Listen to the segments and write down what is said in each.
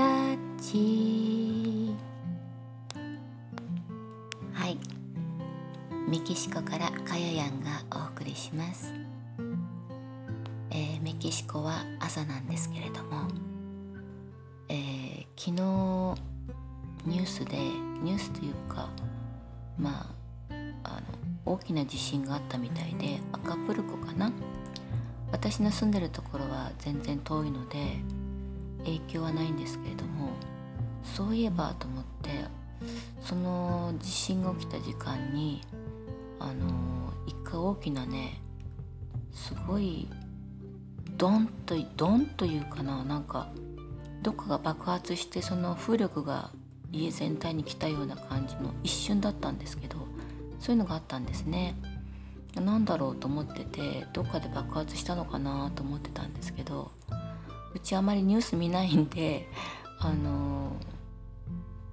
がちはい。メキシコからかややんがお送りします、えー、メキシコは朝なんですけれども、えー、昨日ニュースでニュースというかまああの大きな地震があったみたいでアカプルコかな？私の住んでるところは全然遠いので影響はないんですけれどもそういえばと思ってその地震が起きた時間にあの一回大きなねすごいドンとドンというかななんかどっかが爆発してその風力が家全体に来たような感じの一瞬だったんですけどそういうのがあったんですね。何だろうと思っててどっかで爆発したのかなと思ってたんですけどうちあまりニュース見ないんであの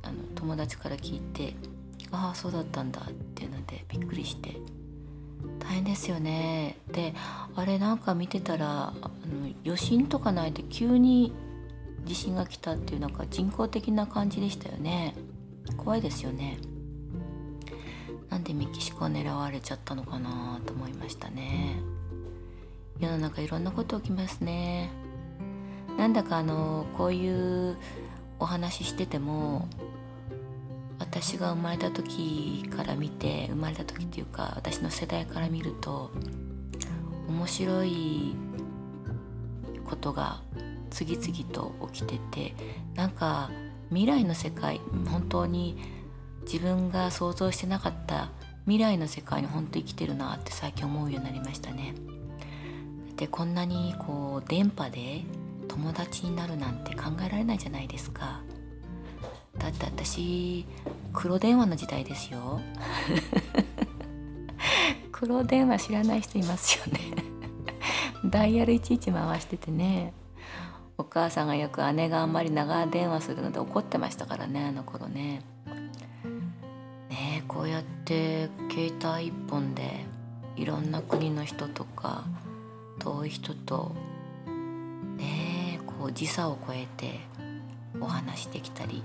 あの友達から聞いてああそうだったんだっていうのでびっくりして。大変ですよね。であれなんか見てたらあの余震とかないで急に地震が来たっていうなんか人工的な感じでしたよね。怖いですよね。なんでメキシコは狙われちゃったのかなと思いましたね。世の中いろんなこと起きますね。なんだかあのこういうお話ししてても私が生まれた時から見て生まれた時っていうか私の世代から見ると面白いことが次々と起きててなんか未来の世界本当に自分が想像してなかった未来の世界に本当生きてるなって最近思うようになりましたね。でこんなにこう電波で友達になるなんて考えられないじゃないですか。だって私黒電話の時代ですよ。黒電話知らない人いますよね。ダイヤルいちいち回しててね。お母さんがよく姉があんまり長電話するので怒ってましたからねあの頃ね。ねこうやって携帯一本でいろんな国の人とか遠い人とこう時差を超えてお話できたり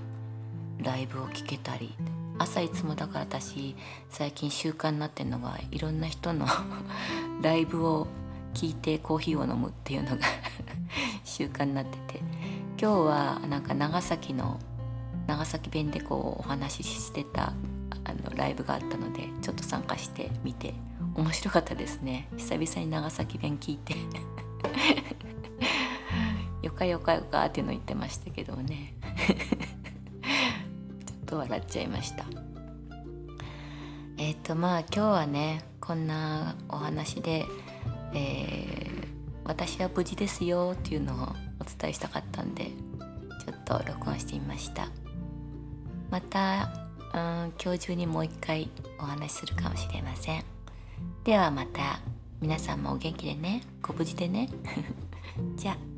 ライブを聴けたり朝いつもだから私最近習慣になってるのがいろんな人の ライブを聞いてコーヒーを飲むっていうのが 習慣になってて今日はなんか長崎の長崎弁でこうお話ししてたあのライブがあったのでちょっと参加してみて面白かったですね。久々に長崎弁聞いて。よかよかよかっていうの言ってましたけどね。ちょっと笑っちゃいました。えっ、ー、とまあ今日はねこんなお話で、えー、私は無事ですよっていうのをお伝えしたかったんでちょっと録音してみました。また、うん、今日中にもう一回お話しするかもしれません。ではまた皆さんもお元気でね。ご無事でね。じゃあ。